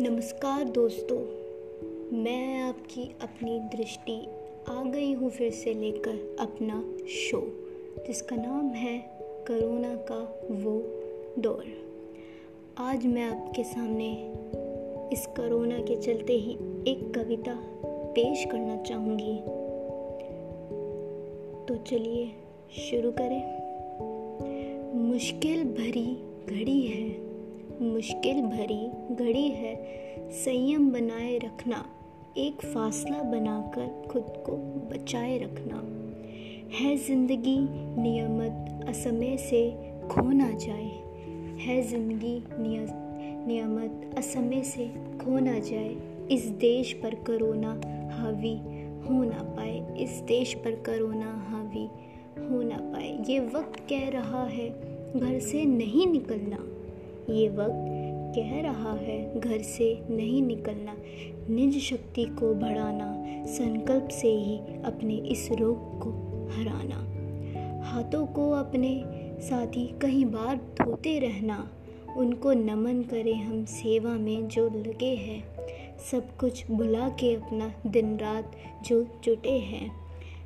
नमस्कार दोस्तों, मैं आपकी अपनी दृष्टि आ गई हूँ फिर से लेकर अपना शो, जिसका नाम है करोना का वो दौर। आज मैं आपके सामने इस करोना के चलते ही एक कविता पेश करना चाहूँगी। तो चलिए शुरू करें। मुश्किल भरी घड़ी है। मुश्किल भरी घड़ी है। संयम बनाए रखना, एक फासला बनाकर खुद को बचाए रखना। है ज़िंदगी नियमत, असमय से खो ना जाए। है ज़िंदगी नियमत, असमय से खो ना जाए। इस देश पर करोना हावी हो ना पाए। इस देश पर करोना हावी हो ना पाए। ये वक्त कह रहा है, घर से नहीं निकलना। ये वक्त कह रहा है, घर से नहीं निकलना। निज शक्ति को बढ़ाना, संकल्प से ही अपने इस रोग को हराना। हाथों को अपने साथी कई बार धोते रहना। उनको नमन करें हम सेवा में जो लगे हैं। सब कुछ भुला के अपना दिन रात जो जुटे हैं।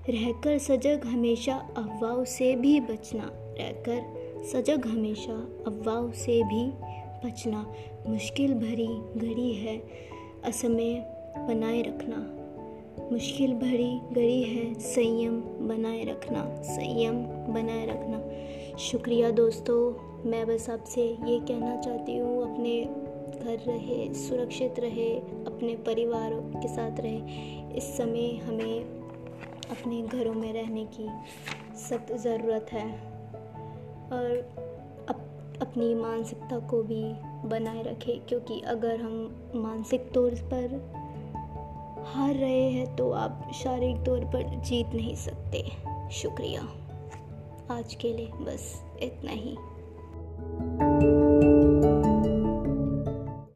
रहकर सजग हमेशा अफवाह से भी बचना। रहकर सजग हमेशा अफवाह से भी बचना मुश्किल भरी घड़ी है। असमय बनाए रखना। मुश्किल भरी घड़ी है, संयम बनाए रखना। संयम बनाए रखना। शुक्रिया दोस्तों, मैं बस आपसे ये कहना चाहती हूँ, अपने घर रहे, सुरक्षित रहे, अपने परिवार के साथ रहे। इस समय हमें अपने घरों में रहने की सख्त ज़रूरत है। और अप, अपनी मानसिकता को भी बनाए रखें क्योंकि अगर हम मानसिक तौर पर हार रहे हैं तो आप शारीरिक तौर पर जीत नहीं सकते। शुक्रिया। आज के लिए बस इतना ही।